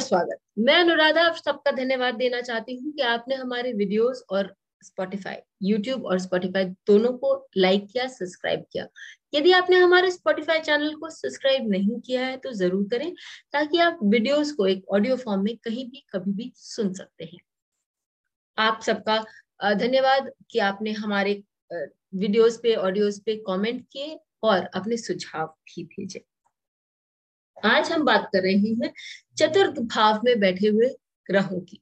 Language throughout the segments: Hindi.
स्वागत। मैं अनुराधा, आप सबका धन्यवाद देना चाहती हूँ कि आपने हमारे वीडियोस और स्पॉटिफाई यूट्यूब और स्पॉटिफाई दोनों को लाइक किया सब्सक्राइब किया। यदि आपने हमारे स्पॉटिफाई चैनल को सब्सक्राइब नहीं किया है तो ज़रूर करें, ताकि आप वीडियोस को एक ऑडियो फॉर्म में कहीं भी, कभी भी सुन सकते हैं। आप सबका धन्यवाद कि आपने हमारे वीडियोस पे ऑडियोस पे कमेंट किए और अपने सुझाव भी भेजे। आज हम बात कर रहे हैं चतुर्थ भाव में बैठे हुए ग्रहों की।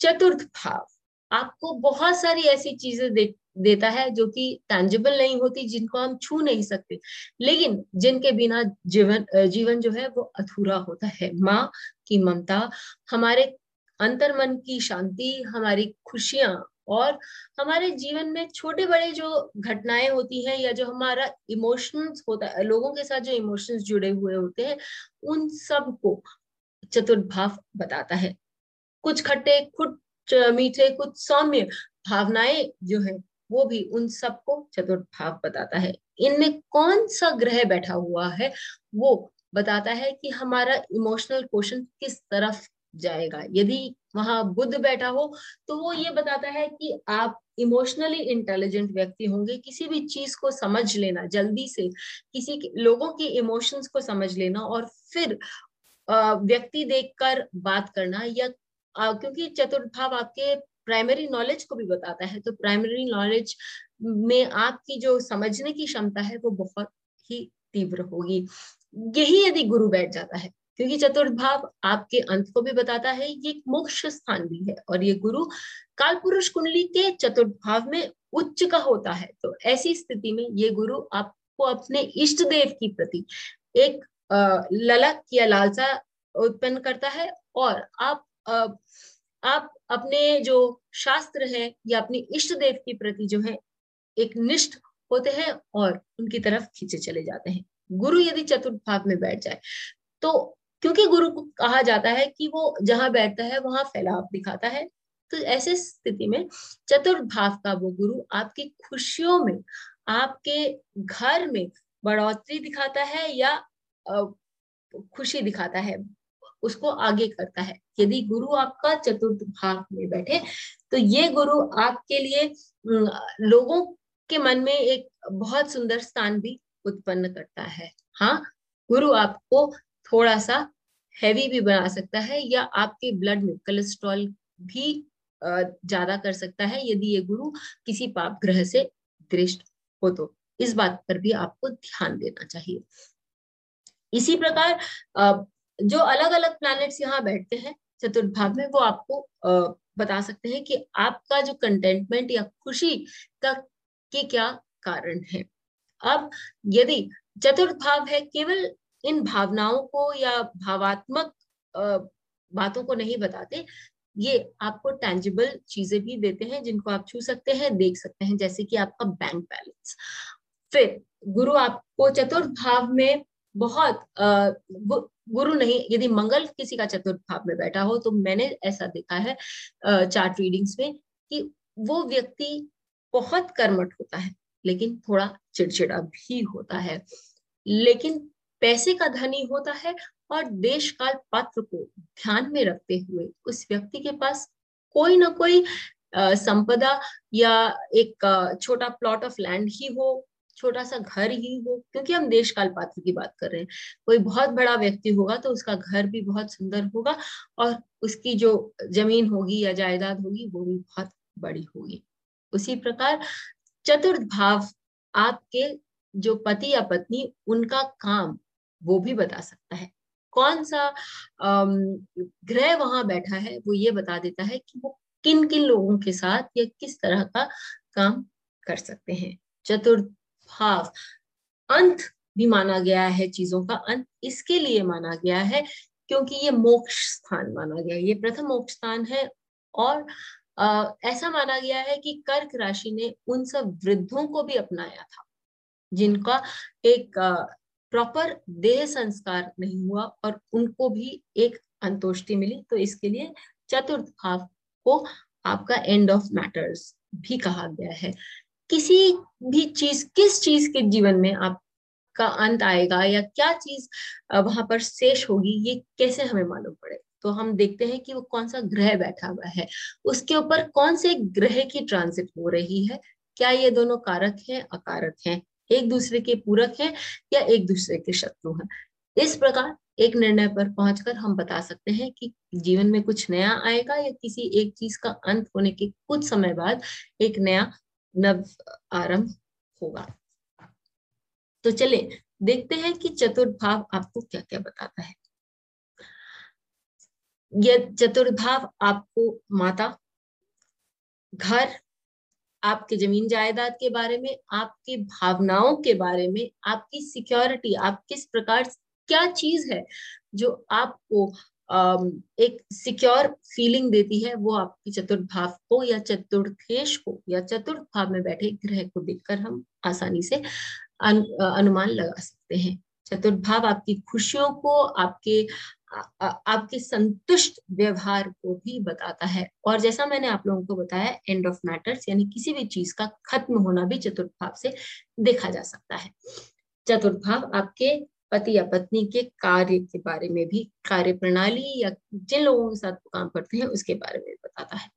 चतुर्थ भाव आपको बहुत सारी ऐसी चीज़ें दे, देता है जो कि टैंजेबल नहीं होती जिनको हम छू नहीं सकते। लेकिन जिनके बिना जीवन जीवन जो है वो अधूरा होता है। माँ की ममता हमारे अंतर मन की शांति हमारी खुशियाँ और हमारे जीवन में छोटे बड़े जो घटनाएँ होती हैं या जो हमारा इमोशंस होता है, लोगों के साथ जो इमोशंस जुड़े हुए होते हैं, उन सबको चतुर्थ भाव बताता है। कुछ खट्टे, कुछ मीठे, कुछ सौम्य भावनाएँ जो है, वो भी उन सबको चतुर्थ भाव बताता है। इनमें कौन सा ग्रह बैठा हुआ है, वो बताता है कि हमारा इमोशनल क्वेश्चन किस तरफ़ जाएगा। यदि वहाँ बुद्ध बैठा हो तो वो ये बताता है कि आप इमोशनली इंटेलिजेंट व्यक्ति होंगे, किसी भी चीज़ को समझ लेना, जल्दी से, किसी लोगों के इमोशंस को समझ लेना और फिर व्यक्ति देखकर बात करना या क्योंकि चतुर्भाव आपके प्राइमरी नॉलेज को भी बताता है तो प्राइमरी नॉलेज में आपकी जो समझने की क्षमता है, वो बहुत ही तीव्र होगी। यही यदि गुरु बैठ जाता है क्योंकि चतुर्थ भाव आपके अंत को भी बताता है, ये मोक्ष स्थान भी है और ये गुरु काल पुरुष कुंडली के चतुर्थ भाव में उच्च का होता है। तो ऐसी स्थिति में ये गुरु आपको अपने इष्ट देव की प्रति एक ललक या लालसा उत्पन्न करता है और आप आप अपने जो शास्त्र है या अपने इष्ट देव की प्रति जो है, एक निष्ठ होते हैं और उनकी तरफ़ खींचे चले जाते हैं। गुरु यदि चतुर्थ भाव में बैठ जाए तो क्योंकि गुरु को कहा जाता है कि वो जहाँ बैठता है, वहाँ फैलाव दिखाता है। तो ऐसे स्थिति में चतुर्थ भाव का वो गुरु आपकी खुशियों में, आपके घर में बढ़ोतरी दिखाता है या खुशी दिखाता है, उसको आगे करता है। यदि गुरु आपका चतुर्थ भाव में बैठे तो ये गुरु आपके लिए लोगों के मन में एक बहुत सुंदर स्थान भी उत्पन्न करता है। हाँ गुरु आपको थोड़ा सा हैवी भी बना सकता है या आपके ब्लड में कोलेस्ट्रॉल भी ज़्यादा कर सकता है यदि ये गुरु किसी पाप ग्रह से दृष्ट हो तो। इस बात पर भी आपको ध्यान देना चाहिए। इसी प्रकार जो अलग अलग प्लैनेट्स यहाँ बैठते हैं चतुर्थ भाव में वो आपको बता सकते हैं कि आपका जो कंटेंटमेंट या खुशी का के क्या कारण है। अब यदि चतुर्थ भाव है, केवल इन भावनाओं को या भावात्मक बातों को नहीं बताते। ये आपको टेंजिबल चीज़ें भी देते हैं, जिनको आप छू सकते हैं, देख सकते हैं, जैसे कि आपका बैंक बैलेंस फिर गुरु आपको चतुर्थ भाव में बहुत गुरु नहीं, यदि मंगल किसी का चतुर्थ भाव में बैठा हो तो मैंने ऐसा देखा है चार्ट रीडिंग्स में, कि वो व्यक्ति बहुत कर्मठ होता है, लेकिन थोड़ा चिड़चिड़ा भी होता है। लेकिन पैसे का धनी होता है और देश काल पात्र को ध्यान में रखते हुए उस व्यक्ति के पास कोई ना कोई संपदा या एक छोटा प्लॉट ऑफ़ लैंड ही हो, छोटा सा घर ही हो, क्योंकि हम देश काल पात्र की बात कर रहे हैं। कोई बहुत बड़ा व्यक्ति होगा तो उसका घर भी बहुत सुंदर होगा और उसकी जो ज़मीन होगी या जायदाद होगी, वो भी बहुत बड़ी होगी। उसी प्रकार चतुर्थ भाव आपके जो पति या पत्नी, उनका काम वो भी बता सकता है। कौन सा ग्रह वहाँ बैठा है वो ये बता देता है कि वो किन किन लोगों के साथ या किस तरह का काम कर सकते हैं। चतुर्थ भाव अंत भी माना गया है चीज़ों का अंत इसके लिए माना गया है क्योंकि ये मोक्ष स्थान माना गया है। ये प्रथम मोक्ष स्थान है और आ, ऐसा माना गया है कि कर्क राशि ने उन सब वृद्धों को भी अपनाया था जिनका एक प्रॉपर देह संस्कार नहीं हुआ और उनको भी एक अंतोष्टि मिली तो इसके लिए चतुर्थ भाव को आपका एंड ऑफ़ मैटर्स भी कहा गया है। किसी भी चीज़, किस चीज़ के जीवन में आप का अंत आएगा या क्या चीज़ वहाँ पर शेष होगी, ये कैसे हमें मालूम पड़े? तो हम देखते हैं कि वो कौन सा ग्रह बैठा हुआ है। उसके ऊपर कौन से ग्रह की ट्रांसिट हो रही है? क्या ये दोनों कारक हैं, अकारक हैं? एक दूसरे के पूरक है या एक दूसरे के शत्रु हैं। इस प्रकार एक निर्णय पर पहुंचकर हम बता सकते हैं कि जीवन में कुछ नया आएगा या किसी एक चीज़ का अंत होने के कुछ समय बाद एक नया नव आरंभ होगा। तो चले देखते हैं कि चतुर्भाव आपको क्या क्या बताता है। यह चतुर्भाव आपको माता, घर आपके ज़मीन जायदाद के बारे में, आपकी भावनाओं के बारे में, आपकी सिक्योरिटी आप किस प्रकार क्या चीज़ है जो आपको एक सिक्योर फीलिंग देती है, वो आपकी चतुर्भाव को या चतुर्थेश को या चतुर्थ भाव में बैठे ग्रह को देखकर हम आसानी से अनुमान लगा सकते हैं। चतुर्भाव आपकी खुशियों को, आपके आपके संतुष्ट व्यवहार को भी बताता है। और जैसा मैंने आप लोगों को बताया एंड ऑफ़ मैटर्स यानी किसी भी चीज़ का खत्म होना भी चतुर्भाव से देखा जा सकता है। चतुर्भाव आपके पति या पत्नी के कार्य के बारे में भी कार्य प्रणाली या जिन लोगों के साथ काम करते हैं, उसके बारे में बताता है।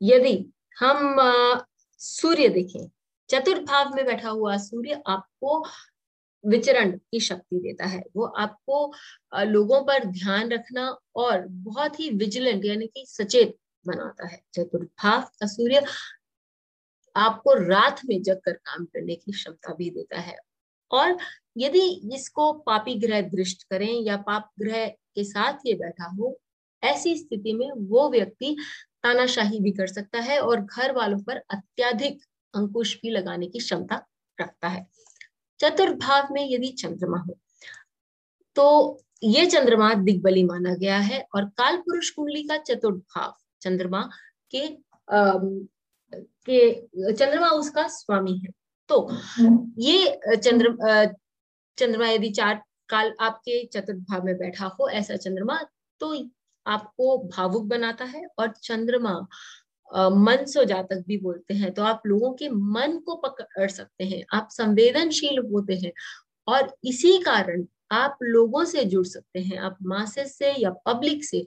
यदि हम सूर्य देखें, चतुर्भाव में बैठा हुआ सूर्य आपको विचरण की शक्ति देता है। वो आपको लोगों पर ध्यान रखना और बहुत ही विजिलेंट यानी कि सचेत बनाता है। चतुर्भाव का सूर्य आपको रात में जग कर काम करने की क्षमता भी देता है। और यदि इसको पापी ग्रह दृष्ट करें या पाप ग्रह के साथ ये बैठा हो, ऐसी स्थिति में वो व्यक्ति तानाशाही भी कर सकता है और घर वालों पर अत्याधिक अंकुश भी लगाने की क्षमता रखता है। चतुर्भाव में यदि चंद्रमा हो तो ये चंद्रमा दिग्बली माना गया है और काल पुरुष कुंडली का चतुर्भाव चंद्रमा के के, चंद्रमा उसका स्वामी है। तो ये चंद्र चंद्रमा यदि चार काल आपके चतुर्भाव में बैठा हो ऐसा चंद्रमा तो आपको भावुक बनाता है और चंद्रमा मन सो जातक भी बोलते हैं। तो आप लोगों के मन को पकड़ सकते हैं, आप संवेदनशील होते हैं और इसी कारण आप लोगों से जुड़ सकते हैं, आप मासेस से या पब्लिक से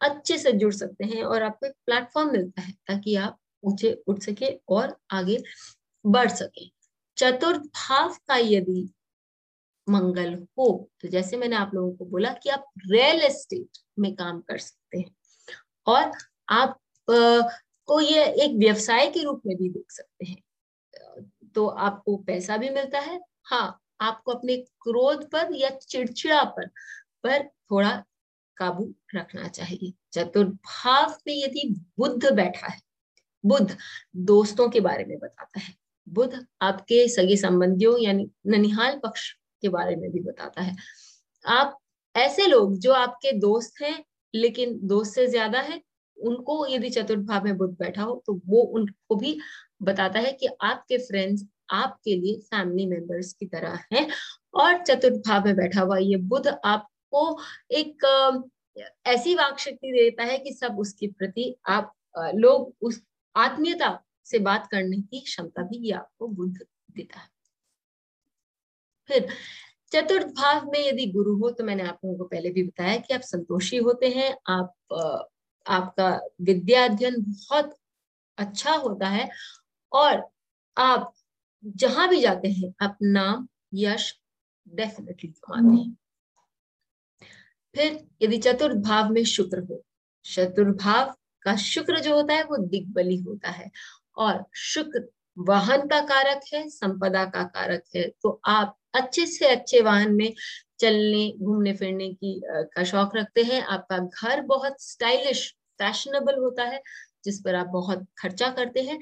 अच्छे से जुड़ सकते हैं और आपको एक प्लेटफॉर्म मिलता है ताकि आप ऊँचे उठ सके और आगे बढ़ सके। चतुर्थ भाव का यदि मंगल हो तो जैसे मैंने आप लोगों को बोला कि आप रियल एस्टेट में काम कर सकते हैं और आप को ये एक व्यवसाय के रूप में भी देख सकते हैं। तो आपको पैसा भी मिलता है। हाँ आपको अपने क्रोध पर या चिड़चिड़ापन पर थोड़ा काबू रखना चाहिए। चतुर्भाव में यदि बुद्ध बैठा है, बुद्ध दोस्तों के बारे में बताता है। बुद्ध आपके सगे संबंधियों यानी ननिहाल पक्ष के बारे में भी बताता है। आप ऐसे लोग जो आपके दोस्त हैं, लेकिन दोस्त से ज़्यादा है उनको यदि चतुर्थ भाव में बुद्ध बैठा हो तो वो उनको भी बताता है कि आपके फ्रेंड्स आपके लिए फैमिली मेंबर्स की तरह हैं। और चतुर्थ भाव में बैठा हुआ ये बुद्ध आपको एक ऐसी वाक शक्ति देता है कि सब उसके प्रति आप लोग उस आत्मीयता से बात करने की क्षमता भी ये आपको बुद्ध देता है। फिर चतुर्थ भाव में यदि गुरु हो तो मैंने आप लोगों को पहले भी बताया कि आप संतोषी होते हैं, आप आपका विद्या अध्ययन बहुत अच्छा होता है और आप जहाँ भी जाते हैं आप नाम यश डेफिनेटली कमाते हैं। फिर यदि चतुर्थ भाव में शुक्र हो, चतुर्भाव का शुक्र जो होता है वो दिग्बली होता है और शुक्र वाहन का कारक है, संपदा का कारक है तो आप अच्छे से अच्छे वाहन में चलने, घूमने, फिरने की का शौक रखते हैं। आपका घर बहुत स्टाइलिश, फैशनेबल होता है, जिस पर आप बहुत खर्चा करते हैं।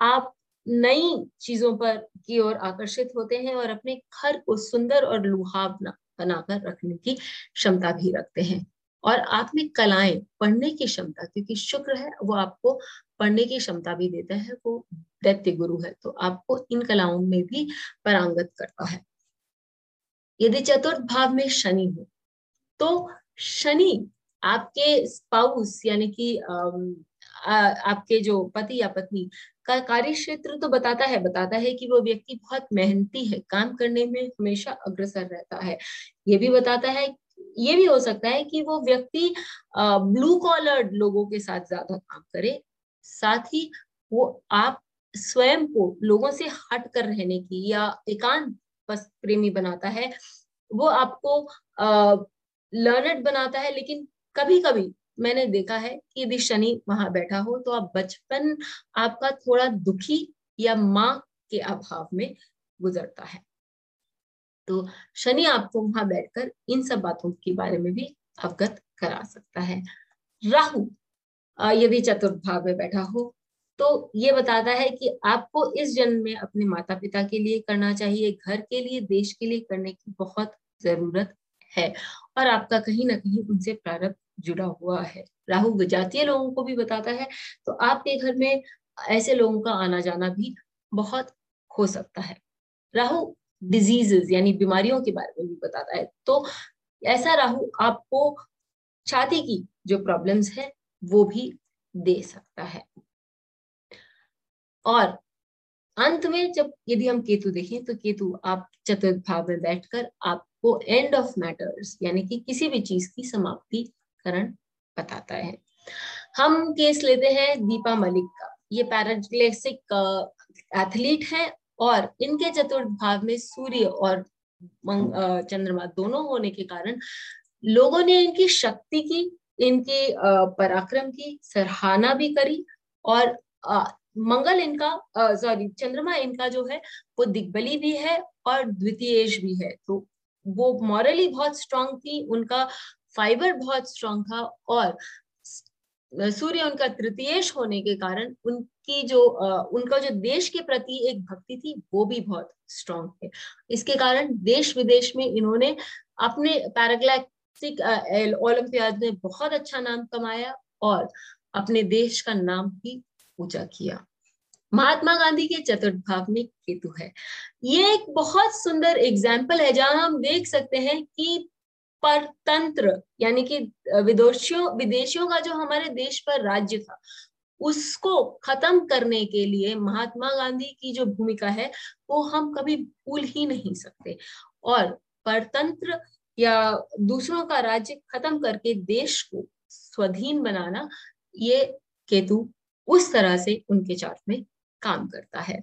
आप नई चीज़ों पर की ओर आकर्षित होते हैं और अपने घर को सुंदर और लुहावना बनाकर रखने की क्षमता भी रखते हैं। और आप में कलाएँ पढ़ने की क्षमता, क्योंकि शुक्र है, वो आपको पढ़ने की क्षमता भी देता है, वो दैत्य गुरु है तो आपको इन कलाओं में भी परांगत करता है। यदि चतुर्थ भाव में शनि हो तो शनि आपके स्पाउस यानी कि आपके जो पति या पत्नी का कार्य क्षेत्र तो बताता है बताता है कि वो व्यक्ति बहुत मेहनती है, काम करने में हमेशा अग्रसर रहता है। ये भी बताता है, ये भी हो सकता है कि वो व्यक्ति ब्लू कॉलर्ड लोगों के साथ ज़्यादा काम करे, साथ ही वो आप स्वयं को लोगों से हट कर रहने की या एकांत प्रेमी बनाता है। वो आपको लर्नड बनाता है, लेकिन कभी कभी मैंने देखा है कि यदि शनि वहाँ बैठा हो तो आप बचपन आपका थोड़ा दुखी या माँ के अभाव में गुजरता है। तो शनि आपको वहाँ बैठकर इन सब बातों के बारे में भी अवगत करा सकता है। राहु यदि चतुर्थ भाव में बैठा हो तो ये बताता है कि आपको इस जन्म में अपने माता पिता के लिए करना चाहिए, घर के लिए, देश के लिए करने की बहुत ज़रूरत है। और आपका कहीं ना कहीं उनसे प्रारंभ जुड़ा हुआ है। राहु विजातीय लोगों को भी बताता है तो आपके घर में ऐसे लोगों का आना जाना भी बहुत हो सकता है। राहु डिजीजेस यानी बीमारियों के बारे में भी बताता है तो ऐसा राहु आपको छाती की जो प्रॉब्लम्स है, वो भी दे सकता है। और अंत में जब यदि हम केतु देखें तो केतु आप चतुर्थ भाव में बैठकर आपको एंड ऑफ़ मैटर्स यानी कि किसी भी चीज़ की समाप्ति करण बताता है। हम केस लेते हैं दीपा मलिक का। ये पैराग्लेसिक एथलीट है और इनके चतुर्थ भाव में सूर्य और चंद्रमा दोनों होने के कारण लोगों ने इनकी शक्ति की, इनके पराक्रम की सराहना भी करी और मंगल इनका सॉरी चंद्रमा इनका जो है, वो दिग्बली भी है और द्वितीयेश भी है। तो वो मॉरली बहुत स्ट्रांग थी, उनका फाइबर बहुत स्ट्रांग था और सूर्य उनका तृतीयेश होने के कारण उनकी जो उनका जो देश के प्रति एक भक्ति थी, वो भी बहुत स्ट्रांग थे। इसके कारण देश विदेश में इन्होंने अपने पैराग्लैक्टिक ओलंपियाड में बहुत अच्छा नाम कमाया और अपने देश का नाम भी ऊँचा किया। महात्मा गांधी के चतुर्थ भाव में केतु है। ये एक बहुत सुंदर एग्ज़ाम्पल है, जहाँ हम देख सकते हैं कि परतंत्र, यानी कि विदेशियों विदेशियों का जो हमारे देश पर राज्य था, उसको खत्म करने के लिए महात्मा गांधी की जो भूमिका है, वो हम कभी भूल ही नहीं सकते। और परतंत्र या दूसरों का राज्य खत्म करके देश को स्वाधीन बनाना, ये केतु उस तरह से उनके चार्ट में काम करता है।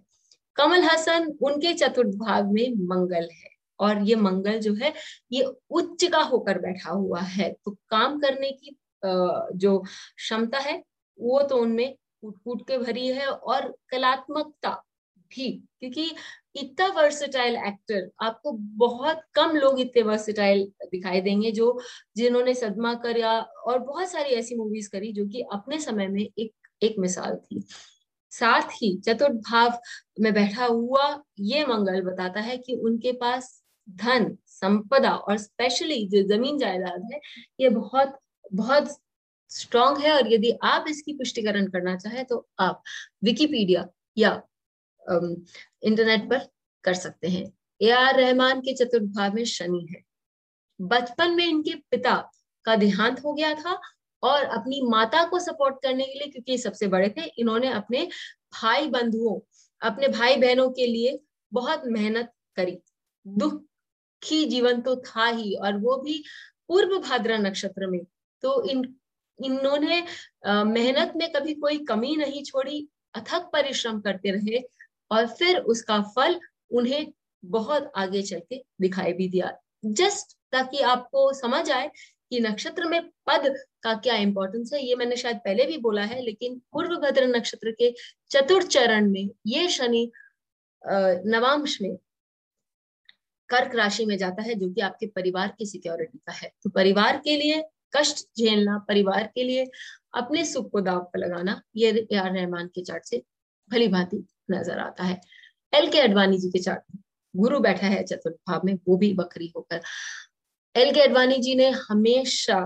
कमल हसन उनके चतुर्थ भाग में मंगल है और ये मंगल जो है, ये उच्च का होकर बैठा हुआ है। तो काम करने की जो क्षमता है, वो तो उनमें कूट कूट के भरी है और कलात्मकता भी, क्योंकि इतना वर्सेटाइल एक्टर आपको बहुत कम लोग इतने वर्सेटाइल दिखाई देंगे जो, जिन्होंने सदमा कर या और बहुत सारी ऐसी मूवीज़ करी जो कि अपने समय में एक एक मिसाल थी। साथ ही चतुर्थ भाव में बैठा हुआ ये मंगल बताता है कि उनके पास धन, संपदा और स्पेशली जो ज़मीन जायदाद है, ये बहुत बहुत स्ट्रॉन्ग है और यदि आप इसकी पुष्टिकरण करना चाहे तो आप विकिपीडिया या इंटरनेट पर कर सकते हैं। ए आर रहमान के चतुर्थ भाव में शनि है। बचपन में इनके पिता का देहांत हो गया था और अपनी माता को सपोर्ट करने के लिए, क्योंकि सबसे बड़े थे, इन्होंने अपने भाई बंधुओं अपने भाई बहनों के लिए बहुत मेहनत करी। दुखी जीवन तो था ही, और वो भी पूर्व भाद्रा नक्षत्र में। तो इन, इन्होंने मेहनत में कभी कोई कमी नहीं छोड़ी, अथक परिश्रम करते रहे, और फिर उसका फल उन्हें बहुत आगे चल के दिखाई भी दिया। जस्ट ताकि आपको समझ आए कि नक्षत्र में पद का क्या इंपॉर्टेंस है, ये मैंने शायद पहले भी बोला है, लेकिन पूर्व भद्र नक्षत्र के चतुर्थ चरण में, ये शनि नवांश में कर्क राशि में जाता है, जो कि आपके परिवार की सिक्योरिटी का है। तो परिवार के लिए कष्ट झेलना, परिवार के लिए अपने सुख को दाव पर लगाना, ये आर रहमान के चार्ट से भली भांति नज़र आता है। एल के अडवाणी जी के चार्ट में गुरु बैठा है चतुर्थ भाव में, वो भी बकरी होकर। एल के अडवाणी जी ने हमेशा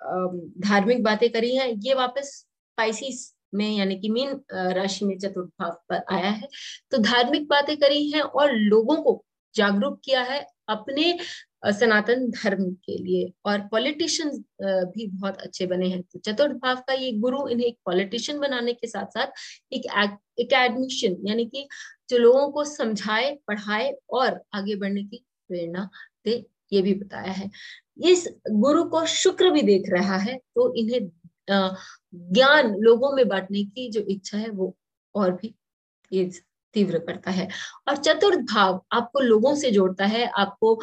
धार्मिक बातें करी हैं। ये वापस स्पाइसिस में, यानी कि मीन राशि में चतुर्थ भाव पर आया है। तो धार्मिक बातें करी हैं और लोगों को जागरूक किया है अपने सनातन धर्म के लिए। और पॉलिटिशियन भी बहुत अच्छे बने हैं। तो चतुर्थ भाव का ये गुरु इन्हें एक पॉलिटिशियन बनाने के साथ साथ एक एकेडमिशियन यानी कि जो लोगों को समझाए, पढ़ाए और आगे बढ़ने की प्रेरणा दे ये भी बताया है। इस गुरु को शुक्र भी देख रहा है तो इन्हें ज्ञान लोगों में बांटने की जो इच्छा है, वो और भी ये तीव्र करता है। और चतुर्थ भाव आपको लोगों से जोड़ता है, आपको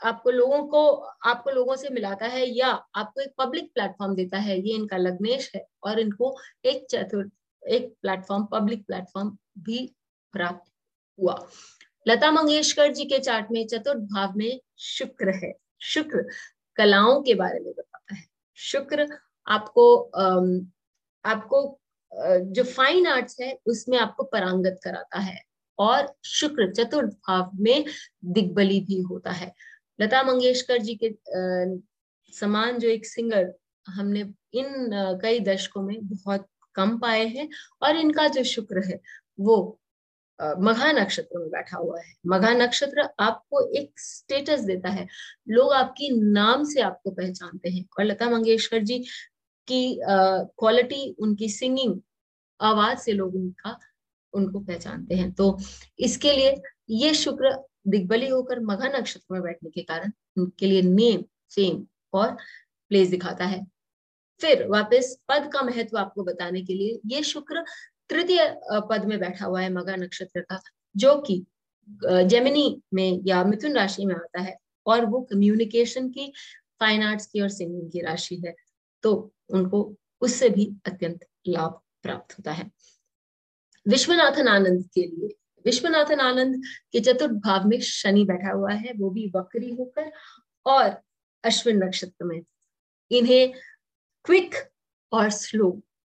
आपको लोगों को, आपको लोगों से मिलाता है या आपको एक पब्लिक प्लेटफॉर्म देता है, ये इनका लग्नेश है और इनको एक चतुर्थ, एक प्लेटफॉर्म पब्लिक प्लेटफॉर्म भी प्राप्त हुआ। लता मंगेशकर जी के चार्ट में चतुर्थ भाव में शुक्र है। शुक्र कलाओं के बारे में बताता है। शुक्र आपको आपको जो फाइन आर्ट्स है, उसमें आपको परांगत कराता है और शुक्र चतुर्थ भाव में दिग्बली भी होता है। लता मंगेशकर जी के समान जो एक सिंगर हमने इन कई दशकों में बहुत कम पाए हैं और इनका जो शुक्र है, वो मघा नक्षत्र में बैठा हुआ है। मघा नक्षत्र आपको एक स्टेटस देता है। लोग आपकी नाम से आपको पहचानते हैं। और लता मंगेशकर जी की क्वालिटी उनकी सिंगिंग आवाज़ से लोग उनका, उनको पहचानते हैं। तो इसके लिए ये शुक्र दिग्बली होकर मघा नक्षत्र में बैठने के कारण उनके लिए नेम फेम और प्लेस दिखाता है। फिर वापस पद का महत्व आपको बताने के लिए ये शुक्र तृतीय पद में बैठा हुआ है मगा नक्षत्र का, जो कि जेमिनी में या मिथुन राशि में आता है और वो कम्युनिकेशन की फाइन आर्ट्स की और सिंगिंग की राशि है तो उनको उससे भी अत्यंत लाभ प्राप्त होता है। विश्वनाथन आनंद के लिए, विश्वनाथन आनंद के चतुर्थ भाव में शनि बैठा हुआ है, वो भी वक्री होकर और अश्विन नक्षत्र में। इन्हें क्विक और स्लो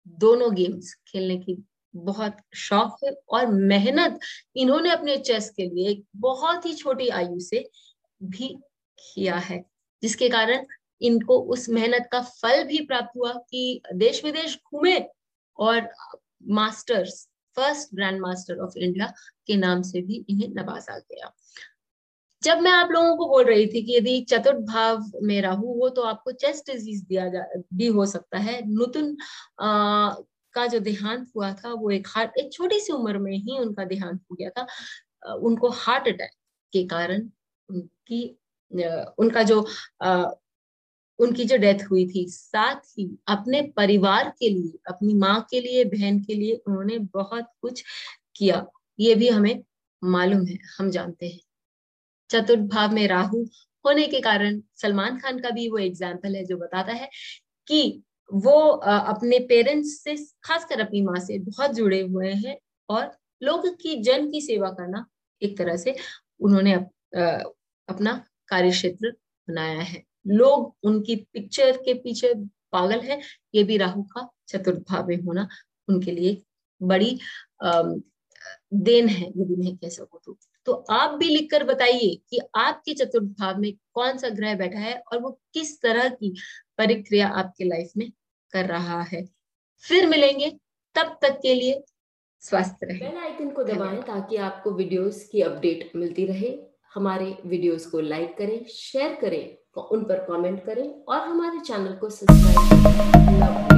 दोनों गेम्स खेलने की बहुत शौक है और मेहनत इन्होंने अपने चेस के लिए एक बहुत ही छोटी आयु से भी किया है, जिसके कारण इनको उस मेहनत का फल भी प्राप्त हुआ कि देश विदेश घूमे और masters, first grandmaster of India के नाम से भी इन्हें नवाजा गया। जब मैं आप लोगों को बोल रही थी कि यदि चतुर्थ भाव में राहु हो तो आपको चेस्ट डिज़ीज़ दिया जा, भी हो सकता है। नूतन का जो देहांत हुआ था, वो एक हार्ट एक छोटी सी उम्र में ही उनका देहांत हो गया था। उनको हार्ट अटैक के कारण उनकी उनका जो उनकी जो डेथ हुई थी, साथ ही अपने परिवार के लिए, अपनी माँ के लिए, बहन के लिए उन्होंने बहुत कुछ किया। ये भी हमें मालूम है, हम जानते हैं। चतुर्थ भाव में राहु होने के कारण सलमान खान का भी वो एग्ज़ाम्पल है, जो बताता है कि वो अपने पेरेंट्स से खासकर अपनी माँ से बहुत जुड़े हुए हैं और लोग की जन की सेवा करना एक तरह से उन्होंने अप, अपना कार्य क्षेत्र बनाया है। लोग उनकी पिक्चर के पीछे पागल है ये भी राहु का चतुर्थ भाव में होना उनके लिए बड़ी देन है यदि मैं कह सकूँ तो। तो आप भी लिखकर बताइए कि आपके चतुर्थ भाव में कौन सा ग्रह बैठा है और वो किस तरह की परिक्रिया आपके लाइफ में कर रहा है। फिर मिलेंगे। तब तक के लिए स्वस्थ रहे। बेल आइकन को दबाएँ ताकि आपको वीडियोस की अपडेट मिलती रहे। हमारे वीडियोस को लाइक करें शेयर करें उन पर कमेंट करें और हमारे चैनल को सब्सक्राइब करें।